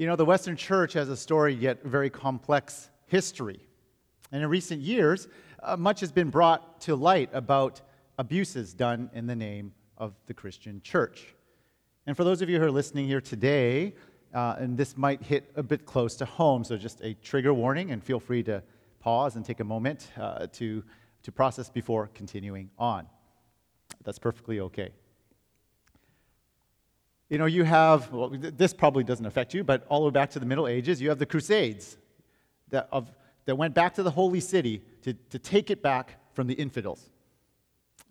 You know, the Western Church has a story yet very complex history. And in recent years, uh, much has been brought to light about abuses done in the name of the Christian church. And for those of you who are listening here today, uh, and this might hit a bit close to home, so just a trigger warning, and feel free to pause and take a moment uh, to, to process before continuing on. That's perfectly okay. You know, you have, well, this probably doesn't affect you, but all the way back to the Middle Ages, you have the Crusades that, of, that went back to the holy city to, to take it back from the infidels.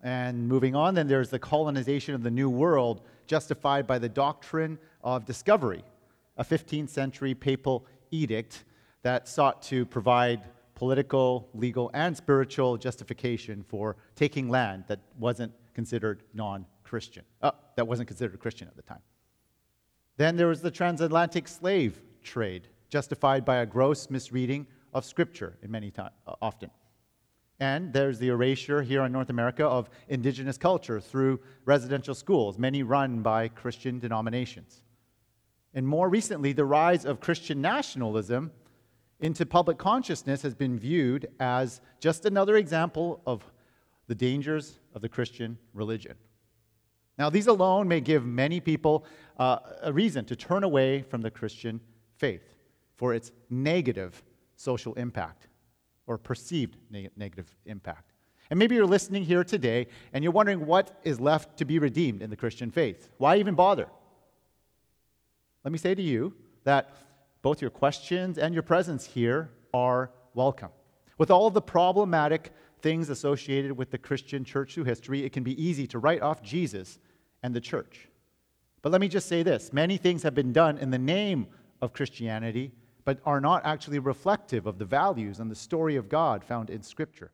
And moving on, then there's the colonization of the New World, justified by the doctrine of discovery, a 15th century papal edict that sought to provide political, legal, and spiritual justification for taking land that wasn't considered non Christian, uh, that wasn't considered Christian at the time. Then there was the transatlantic slave trade, justified by a gross misreading of Scripture in many times, uh, often. And there's the erasure here in North America of indigenous culture through residential schools, many run by Christian denominations. And more recently, the rise of Christian nationalism into public consciousness has been viewed as just another example of the dangers of the Christian religion. Now, these alone may give many people uh, a reason to turn away from the Christian faith for its negative social impact or perceived neg- negative impact. And maybe you're listening here today and you're wondering what is left to be redeemed in the Christian faith. Why even bother? Let me say to you that both your questions and your presence here are welcome. With all of the problematic things associated with the Christian church through history, it can be easy to write off Jesus and the church. But let me just say this many things have been done in the name of Christianity, but are not actually reflective of the values and the story of God found in Scripture.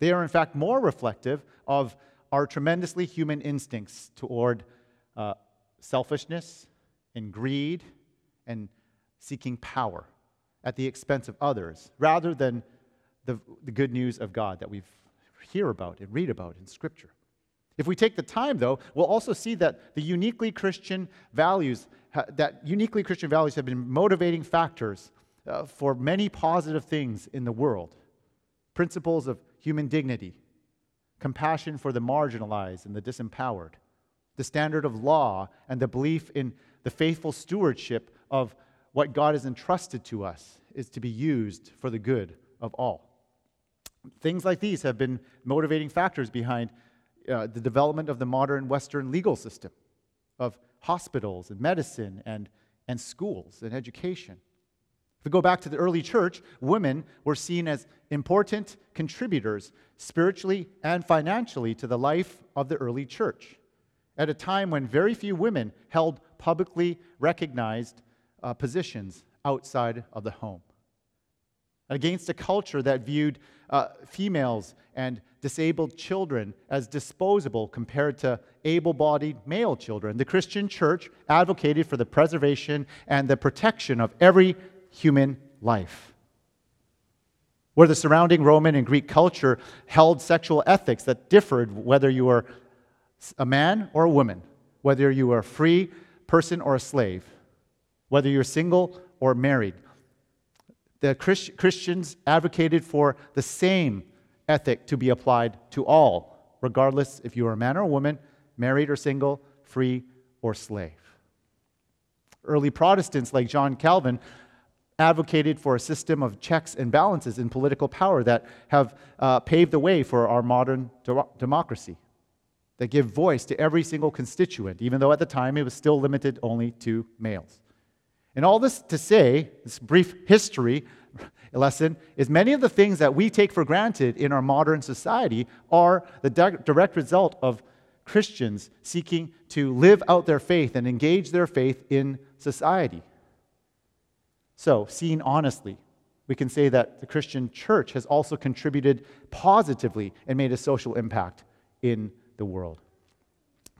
They are, in fact, more reflective of our tremendously human instincts toward uh, selfishness and greed and seeking power at the expense of others, rather than the, the good news of God that we hear about and read about in Scripture. If we take the time, though, we'll also see that the uniquely Christian values, that uniquely Christian values have been motivating factors uh, for many positive things in the world. Principles of human dignity, compassion for the marginalized and the disempowered, the standard of law, and the belief in the faithful stewardship of what God has entrusted to us is to be used for the good of all. Things like these have been motivating factors behind uh, the development of the modern Western legal system, of hospitals and medicine and, and schools and education. If we go back to the early church, women were seen as important contributors spiritually and financially to the life of the early church at a time when very few women held publicly recognized uh, positions outside of the home. Against a culture that viewed uh, females and disabled children as disposable compared to able bodied male children. The Christian church advocated for the preservation and the protection of every human life. Where the surrounding Roman and Greek culture held sexual ethics that differed whether you were a man or a woman, whether you were a free person or a slave, whether you're single or married. The Christ- Christians advocated for the same ethic to be applied to all, regardless if you are a man or a woman, married or single, free or slave. Early Protestants like John Calvin advocated for a system of checks and balances in political power that have uh, paved the way for our modern de- democracy, that give voice to every single constituent, even though at the time it was still limited only to males. And all this to say, this brief history lesson, is many of the things that we take for granted in our modern society are the direct result of Christians seeking to live out their faith and engage their faith in society. So, seen honestly, we can say that the Christian church has also contributed positively and made a social impact in the world.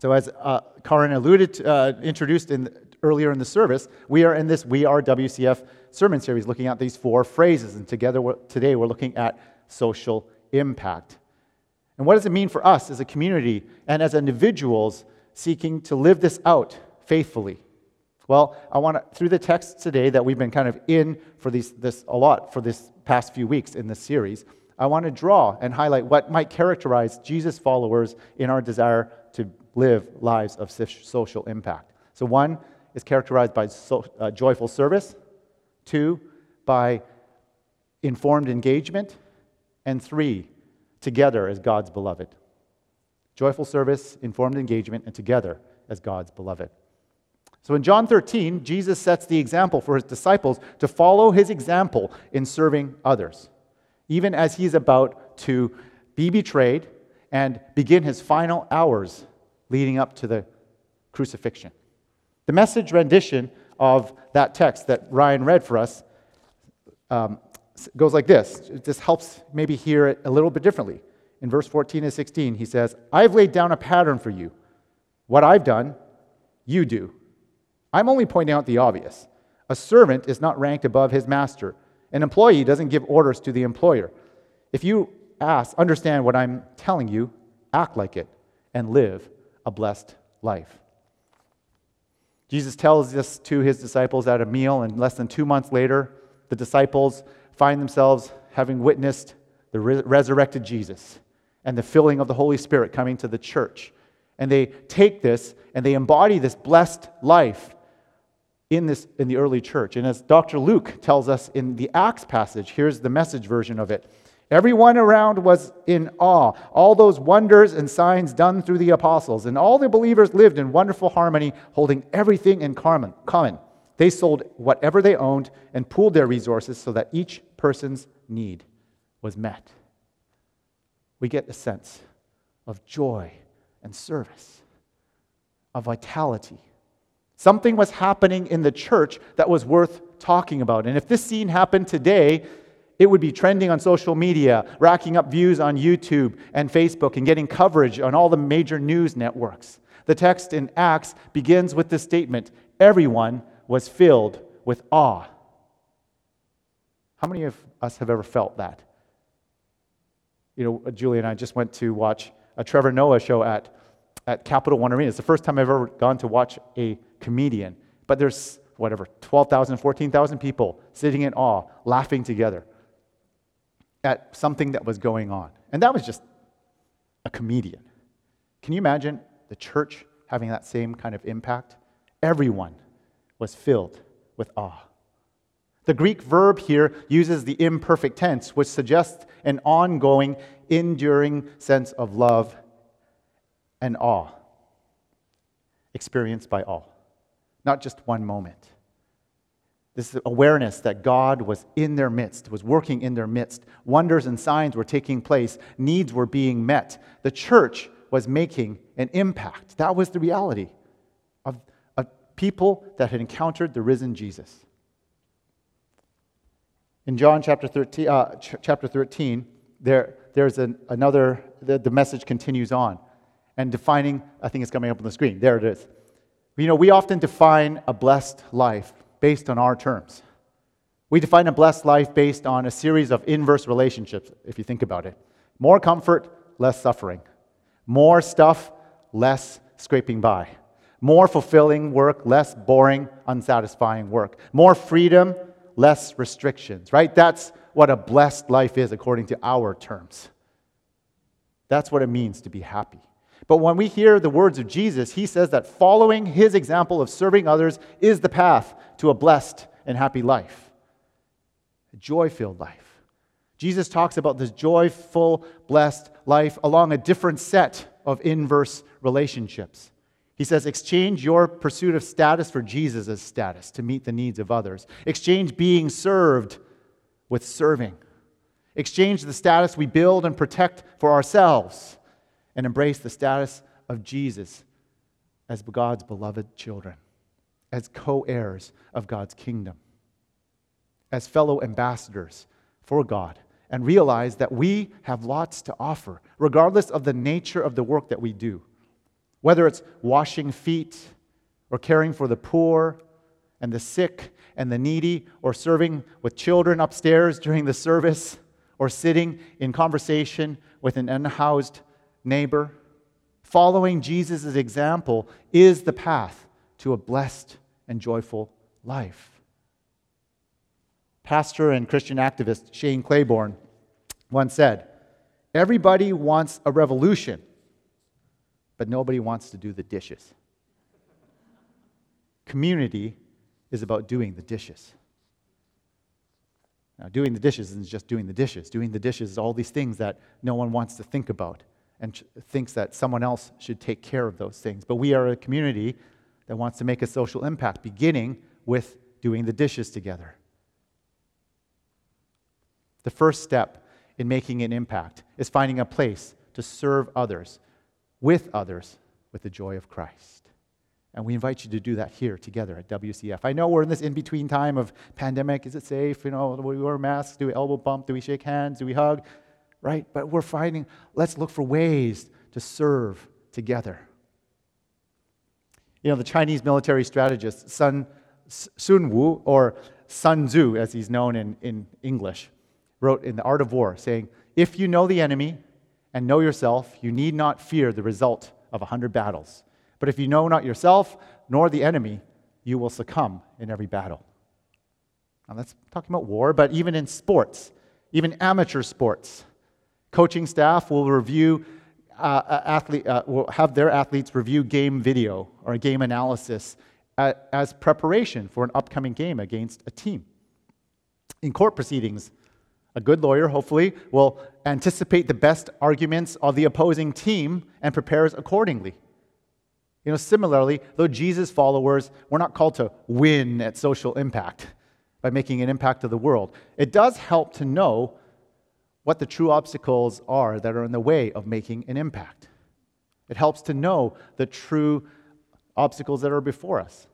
So, as uh, Karin alluded, to, uh, introduced in earlier in the service, we are in this We Are WCF sermon series looking at these four phrases. And together we're, today we're looking at social impact. And what does it mean for us as a community and as individuals seeking to live this out faithfully? Well, I want to, through the text today that we've been kind of in for these, this a lot for this past few weeks in this series, I want to draw and highlight what might characterize Jesus' followers in our desire to live lives of social impact. So, one is characterized by so, uh, joyful service, two, by informed engagement, and three, together as God's beloved. Joyful service, informed engagement, and together as God's beloved. So in John 13, Jesus sets the example for his disciples to follow his example in serving others, even as he's about to be betrayed and begin his final hours leading up to the crucifixion. The message rendition of that text that Ryan read for us um, goes like this. Just helps maybe hear it a little bit differently. In verse 14 and 16, he says, I've laid down a pattern for you. What I've done, you do. I'm only pointing out the obvious. A servant is not ranked above his master. An employee doesn't give orders to the employer. If you ask, understand what I'm telling you, act like it, and live a blessed life. Jesus tells this to his disciples at a meal, and less than two months later, the disciples find themselves having witnessed the re- resurrected Jesus and the filling of the Holy Spirit coming to the church. And they take this and they embody this blessed life in, this, in the early church. And as Dr. Luke tells us in the Acts passage, here's the message version of it. Everyone around was in awe. All those wonders and signs done through the apostles, and all the believers lived in wonderful harmony, holding everything in common. They sold whatever they owned and pooled their resources so that each person's need was met. We get a sense of joy and service, of vitality Something was happening in the church that was worth talking about. And if this scene happened today, it would be trending on social media, racking up views on YouTube and Facebook, and getting coverage on all the major news networks. The text in Acts begins with this statement Everyone was filled with awe. How many of us have ever felt that? You know, uh, Julie and I just went to watch a Trevor Noah show at, at Capital One Arena. It's the first time I've ever gone to watch a comedian. But there's, whatever, 12,000, 14,000 people sitting in awe, laughing together at something that was going on. And that was just a comedian. Can you imagine the church having that same kind of impact? Everyone was filled with awe. The Greek verb here uses the imperfect tense, which suggests an ongoing, enduring sense of love and awe experienced by all not just one moment. This awareness that God was in their midst, was working in their midst. Wonders and signs were taking place, needs were being met. The church was making an impact. That was the reality of, of people that had encountered the risen Jesus. In John chapter 13, uh, ch- chapter 13 there, there's an, another, the, the message continues on. And defining, I think it's coming up on the screen. There it is. You know, we often define a blessed life based on our terms. We define a blessed life based on a series of inverse relationships, if you think about it. More comfort, less suffering. More stuff, less scraping by. More fulfilling work, less boring, unsatisfying work. More freedom, less restrictions, right? That's what a blessed life is according to our terms. That's what it means to be happy. But when we hear the words of Jesus, he says that following his example of serving others is the path to a blessed and happy life, a joy filled life. Jesus talks about this joyful, blessed life along a different set of inverse relationships. He says, exchange your pursuit of status for Jesus' status to meet the needs of others. Exchange being served with serving. Exchange the status we build and protect for ourselves and embrace the status of Jesus as God's beloved children, as co heirs of God's kingdom, as fellow ambassadors for God, and realize that we have lots to offer, regardless of the nature of the work that we do. Whether it's washing feet, or caring for the poor and the sick and the needy, or serving with children upstairs during the service, or sitting in conversation with an unhoused neighbor. Following Jesus' example is the path to a blessed and joyful life. Pastor and Christian activist Shane Claiborne once said, Everybody wants a revolution, but nobody wants to do the dishes. Community is about doing the dishes. Now, doing the dishes isn't just doing the dishes. Doing the dishes is all these things that no one wants to think about and ch- thinks that someone else should take care of those things. But we are a community that wants to make a social impact, beginning with doing the dishes together. The first step in making an impact is finding a place to serve others with others with the joy of Christ. And we invite you to do that here together at WCF. I know we're in this in between time of pandemic. Is it safe? You know, do we wear masks? Do we elbow bump? Do we shake hands? Do we hug? Right? But we're finding, let's look for ways to serve together. You know, the Chinese military strategist Sun, Sun Wu, or Sun Tzu, as he's known in, in English, wrote in The Art of War, saying, If you know the enemy and know yourself, you need not fear the result of a hundred battles. But if you know not yourself nor the enemy, you will succumb in every battle. Now, that's talking about war, but even in sports, even amateur sports, coaching staff will review, uh, athlete, uh, will have their athletes review game video or game analysis at, as preparation for an upcoming game against a team. In court proceedings, a good lawyer, hopefully, will anticipate the best arguments of the opposing team and prepares accordingly. You know, similarly, though Jesus followers, we're not called to win at social impact by making an impact to the world. It does help to know what the true obstacles are that are in the way of making an impact. It helps to know the true obstacles that are before us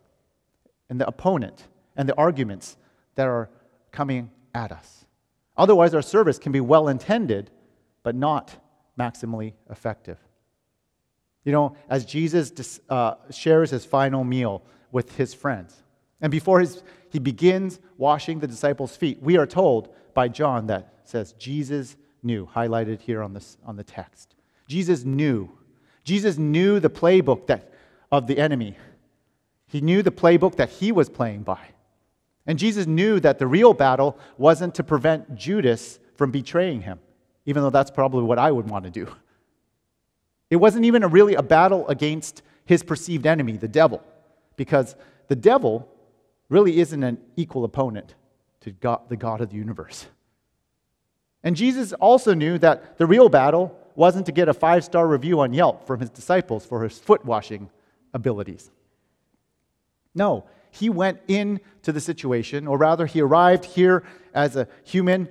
and the opponent and the arguments that are coming at us. Otherwise, our service can be well intended, but not maximally effective. You know, as Jesus uh, shares his final meal with his friends, and before his, he begins washing the disciples' feet, we are told by John that says Jesus knew, highlighted here on, this, on the text. Jesus knew. Jesus knew the playbook that, of the enemy. He knew the playbook that he was playing by. And Jesus knew that the real battle wasn't to prevent Judas from betraying him, even though that's probably what I would want to do. It wasn't even a really a battle against his perceived enemy, the devil, because the devil really isn't an equal opponent to God, the God of the universe. And Jesus also knew that the real battle wasn't to get a five star review on Yelp from his disciples for his foot washing abilities. No, he went into the situation, or rather, he arrived here as a human,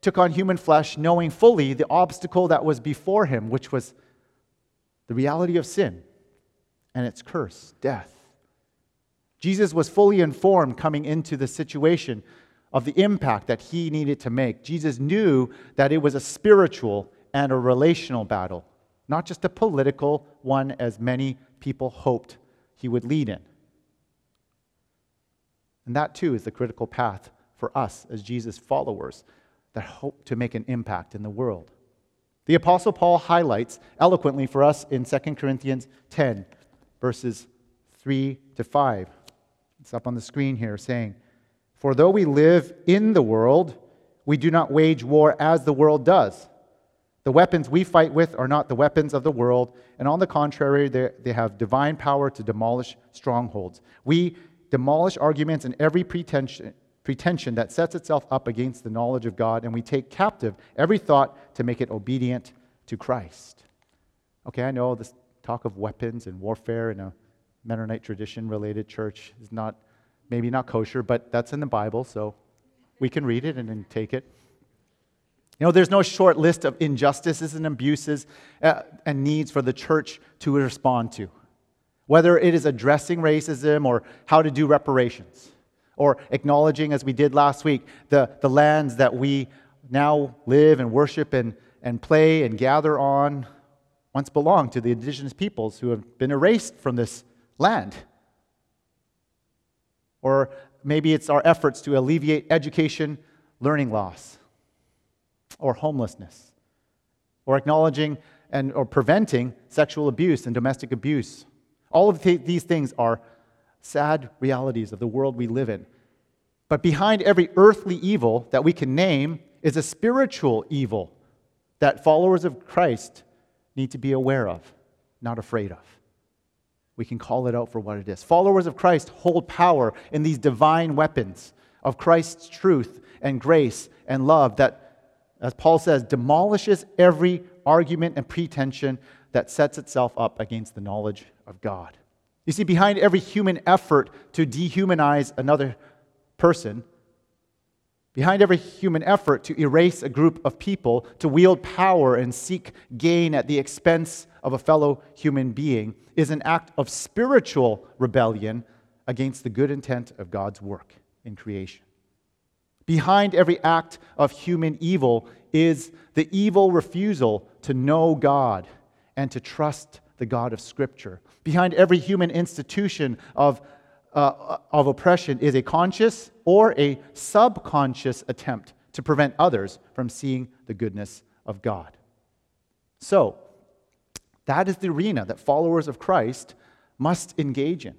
took on human flesh, knowing fully the obstacle that was before him, which was the reality of sin and its curse, death. Jesus was fully informed coming into the situation of the impact that he needed to make. Jesus knew that it was a spiritual and a relational battle, not just a political one, as many people hoped he would lead in. And that too is the critical path for us as Jesus followers that hope to make an impact in the world. The Apostle Paul highlights eloquently for us in 2 Corinthians 10, verses 3 to 5. It's up on the screen here saying, For though we live in the world, we do not wage war as the world does. The weapons we fight with are not the weapons of the world, and on the contrary, they have divine power to demolish strongholds. We demolish arguments and every pretension, pretension that sets itself up against the knowledge of God, and we take captive every thought to make it obedient to Christ. Okay, I know this talk of weapons and warfare in a Mennonite tradition related church is not, maybe not kosher, but that's in the Bible, so we can read it and then take it. You know, there's no short list of injustices and abuses uh, and needs for the church to respond to, whether it is addressing racism or how to do reparations or acknowledging, as we did last week, the, the lands that we now live and worship and, and play and gather on once belonged to the indigenous peoples who have been erased from this land. Or maybe it's our efforts to alleviate education learning loss or homelessness or acknowledging and or preventing sexual abuse and domestic abuse all of th- these things are sad realities of the world we live in. But behind every earthly evil that we can name is a spiritual evil that followers of Christ need to be aware of, not afraid of. We can call it out for what it is. Followers of Christ hold power in these divine weapons of Christ's truth and grace and love that, as Paul says, demolishes every argument and pretension that sets itself up against the knowledge of God. You see, behind every human effort to dehumanize another person, behind every human effort to erase a group of people, to wield power and seek gain at the expense of a fellow human being, is an act of spiritual rebellion against the good intent of God's work in creation. Behind every act of human evil is the evil refusal to know God and to trust the God of Scripture. Behind every human institution of, uh, of oppression is a conscious or a subconscious attempt to prevent others from seeing the goodness of God. So, that is the arena that followers of Christ must engage in.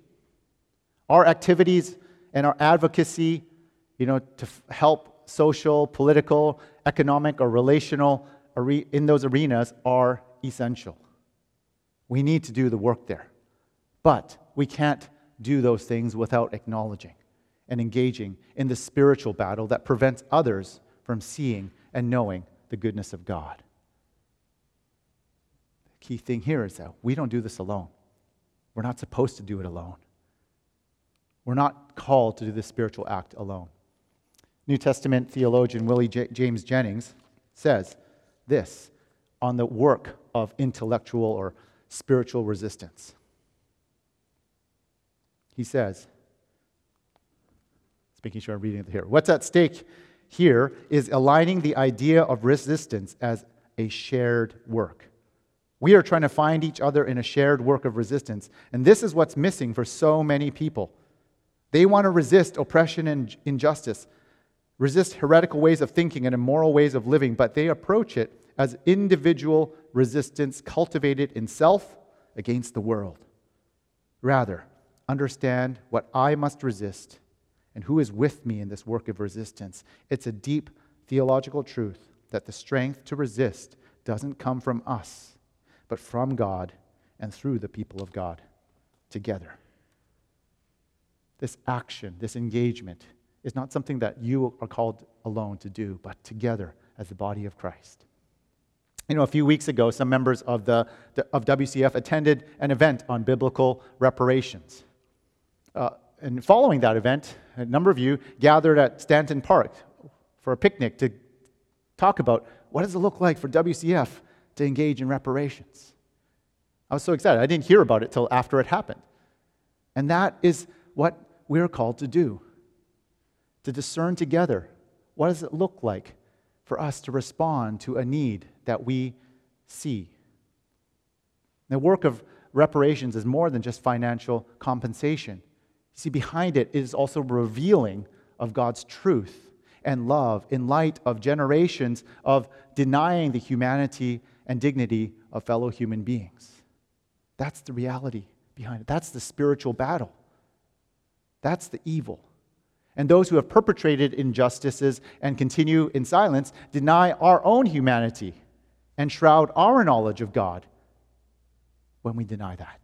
Our activities and our advocacy, you know, to f- help social, political, economic, or relational in those arenas are essential. We need to do the work there. But we can't do those things without acknowledging and engaging in the spiritual battle that prevents others from seeing and knowing the goodness of God. The key thing here is that we don't do this alone. We're not supposed to do it alone. We're not called to do this spiritual act alone. New Testament theologian Willie J- James Jennings says this on the work of intellectual or spiritual resistance. He says, making sure I'm reading it here. What's at stake here is aligning the idea of resistance as a shared work. We are trying to find each other in a shared work of resistance. And this is what's missing for so many people. They want to resist oppression and injustice, resist heretical ways of thinking and immoral ways of living, but they approach it as individual resistance cultivated in self against the world. Rather, understand what I must resist and who is with me in this work of resistance. It's a deep theological truth that the strength to resist doesn't come from us, but from God and through the people of God together. This action, this engagement, is not something that you are called alone to do, but together as the body of Christ. You know, a few weeks ago, some members of, the, of WCF attended an event on biblical reparations. Uh, and following that event, a number of you gathered at Stanton Park for a picnic to talk about what does it look like for WCF to engage in reparations. I was so excited. I didn't hear about it till after it happened. And that is what we're called to do to discern together what does it look like for us to respond to a need that we see. The work of reparations is more than just financial compensation. See, behind it is also revealing of God's truth and love in light of generations of denying the humanity and dignity of fellow human beings. That's the reality behind it. That's the spiritual battle. That's the evil. And those who have perpetrated injustices and continue in silence deny our own humanity and shroud our knowledge of God when we deny that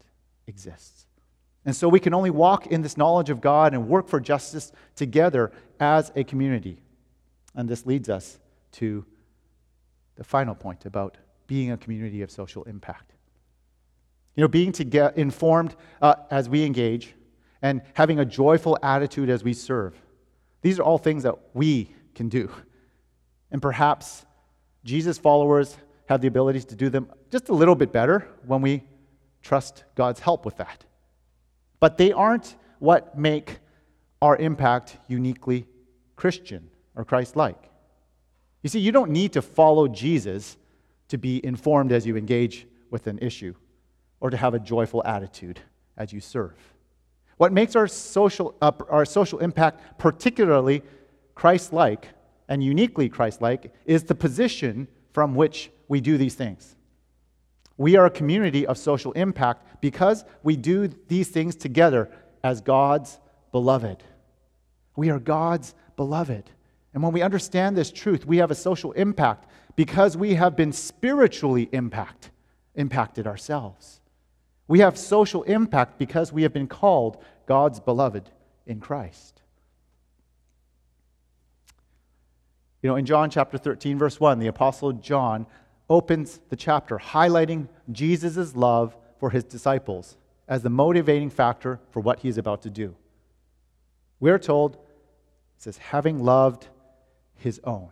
exists. And so we can only walk in this knowledge of God and work for justice together as a community. And this leads us to the final point about being a community of social impact. You know, being to get informed uh, as we engage and having a joyful attitude as we serve. These are all things that we can do. And perhaps Jesus' followers have the abilities to do them just a little bit better when we trust God's help with that. But they aren't what make our impact uniquely Christian or Christ like. You see, you don't need to follow Jesus to be informed as you engage with an issue or to have a joyful attitude as you serve. What makes our social, uh, our social impact particularly Christ like and uniquely Christ like is the position from which we do these things. We are a community of social impact because we do these things together as God's beloved. We are God's beloved. And when we understand this truth, we have a social impact because we have been spiritually impact, impacted ourselves. We have social impact because we have been called God's beloved in Christ. You know, in John chapter 13, verse 1, the Apostle John opens the chapter highlighting Jesus' love for his disciples as the motivating factor for what he is about to do. We're told, it says, having loved his own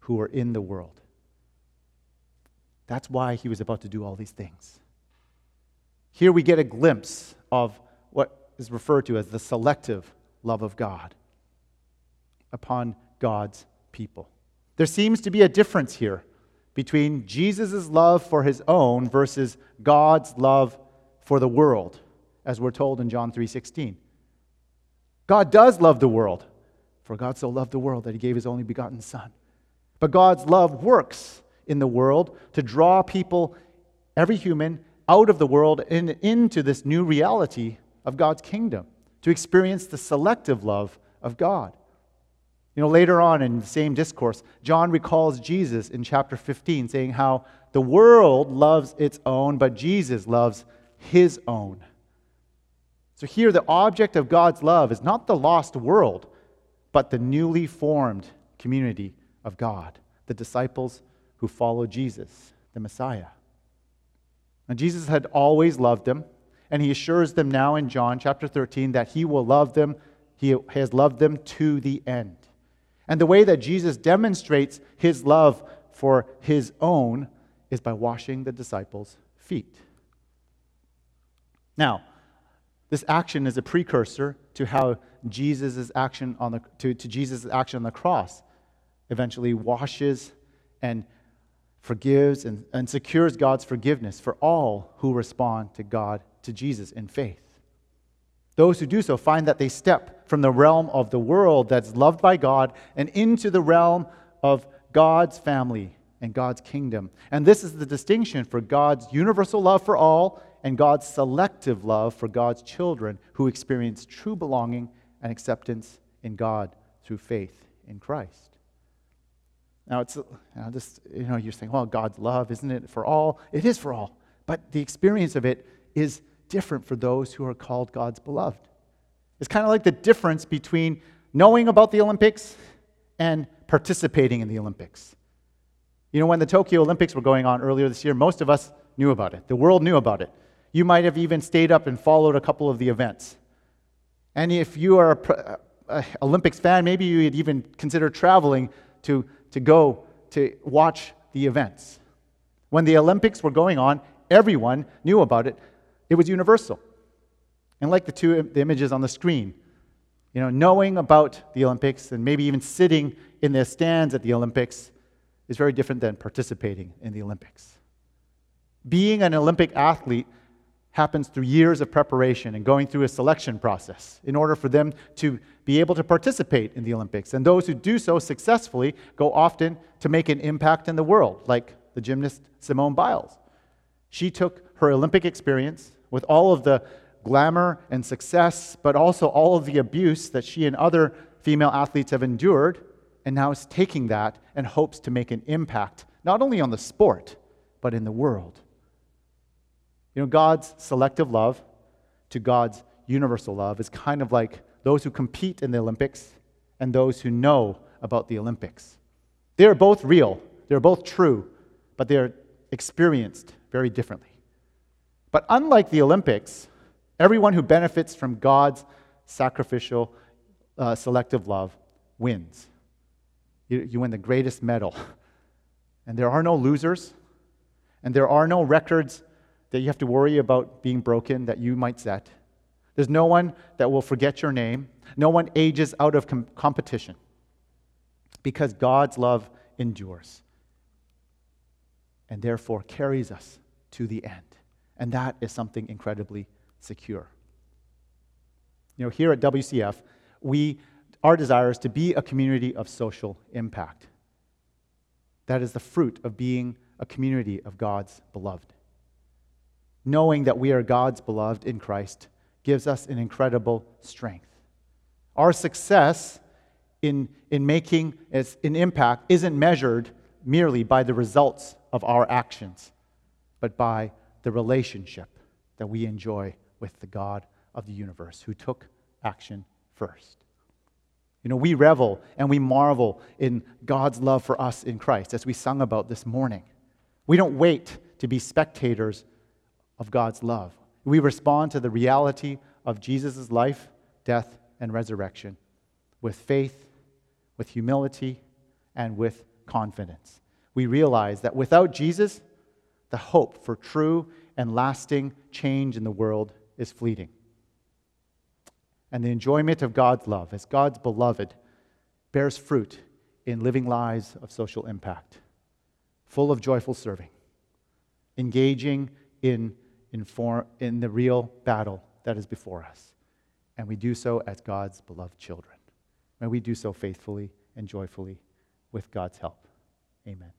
who are in the world. That's why he was about to do all these things. Here we get a glimpse of what is referred to as the selective love of God upon God's people. There seems to be a difference here between Jesus' love for his own versus God's love for the world, as we're told in John 3:16. God does love the world, for God so loved the world that he gave his only begotten son. But God's love works in the world to draw people, every human, out of the world and into this new reality of God's kingdom, to experience the selective love of God. You know, later on in the same discourse, John recalls Jesus in chapter 15 saying how the world loves its own, but Jesus loves his own. So here, the object of God's love is not the lost world, but the newly formed community of God, the disciples who follow Jesus, the Messiah. And Jesus had always loved them, and he assures them now in John chapter 13 that he will love them, he has loved them to the end. And the way that Jesus demonstrates his love for his own is by washing the disciples' feet. Now, this action is a precursor to how Jesus' action on the, to, to Jesus' action on the cross eventually washes and forgives and, and secures God's forgiveness for all who respond to God, to Jesus in faith. Those who do so find that they step from the realm of the world that's loved by God and into the realm of God's family and God's kingdom. And this is the distinction for God's universal love for all and God's selective love for God's children who experience true belonging and acceptance in God through faith in Christ. Now, it's you know, you know, you're saying, well, God's love, isn't it for all? It is for all. But the experience of it is different for those who are called God's beloved. It's kind of like the difference between knowing about the Olympics and participating in the Olympics. You know, when the Tokyo Olympics were going on earlier this year, most of us knew about it. The world knew about it. You might have even stayed up and followed a couple of the events. And if you are an Olympics fan, maybe you would even consider traveling to, to go to watch the events. When the Olympics were going on, everyone knew about it it was universal. And like the two the images on the screen, you know, knowing about the Olympics and maybe even sitting in the stands at the Olympics is very different than participating in the Olympics. Being an Olympic athlete happens through years of preparation and going through a selection process in order for them to be able to participate in the Olympics. And those who do so successfully go often to make an impact in the world, like the gymnast Simone Biles. She took her Olympic experience with all of the glamour and success, but also all of the abuse that she and other female athletes have endured, and now is taking that and hopes to make an impact, not only on the sport, but in the world. You know, God's selective love to God's universal love is kind of like those who compete in the Olympics and those who know about the Olympics. They are both real, they're both true, but they're experienced very differently. But unlike the Olympics, everyone who benefits from God's sacrificial, uh, selective love wins. You, you win the greatest medal. And there are no losers, and there are no records that you have to worry about being broken that you might set. There's no one that will forget your name. No one ages out of com- competition because God's love endures and therefore carries us to the end. And that is something incredibly secure. You know, here at WCF, we, our desire is to be a community of social impact. That is the fruit of being a community of God's beloved. Knowing that we are God's beloved in Christ gives us an incredible strength. Our success in, in making an impact isn't measured merely by the results of our actions, but by the relationship that we enjoy with the God of the universe who took action first. You know, we revel and we marvel in God's love for us in Christ, as we sung about this morning. We don't wait to be spectators of God's love. We respond to the reality of Jesus' life, death, and resurrection with faith, with humility, and with confidence. We realize that without Jesus, the hope for true and lasting change in the world is fleeting. And the enjoyment of God's love as God's beloved bears fruit in living lives of social impact, full of joyful serving, engaging in, in, for, in the real battle that is before us. And we do so as God's beloved children. May we do so faithfully and joyfully with God's help. Amen.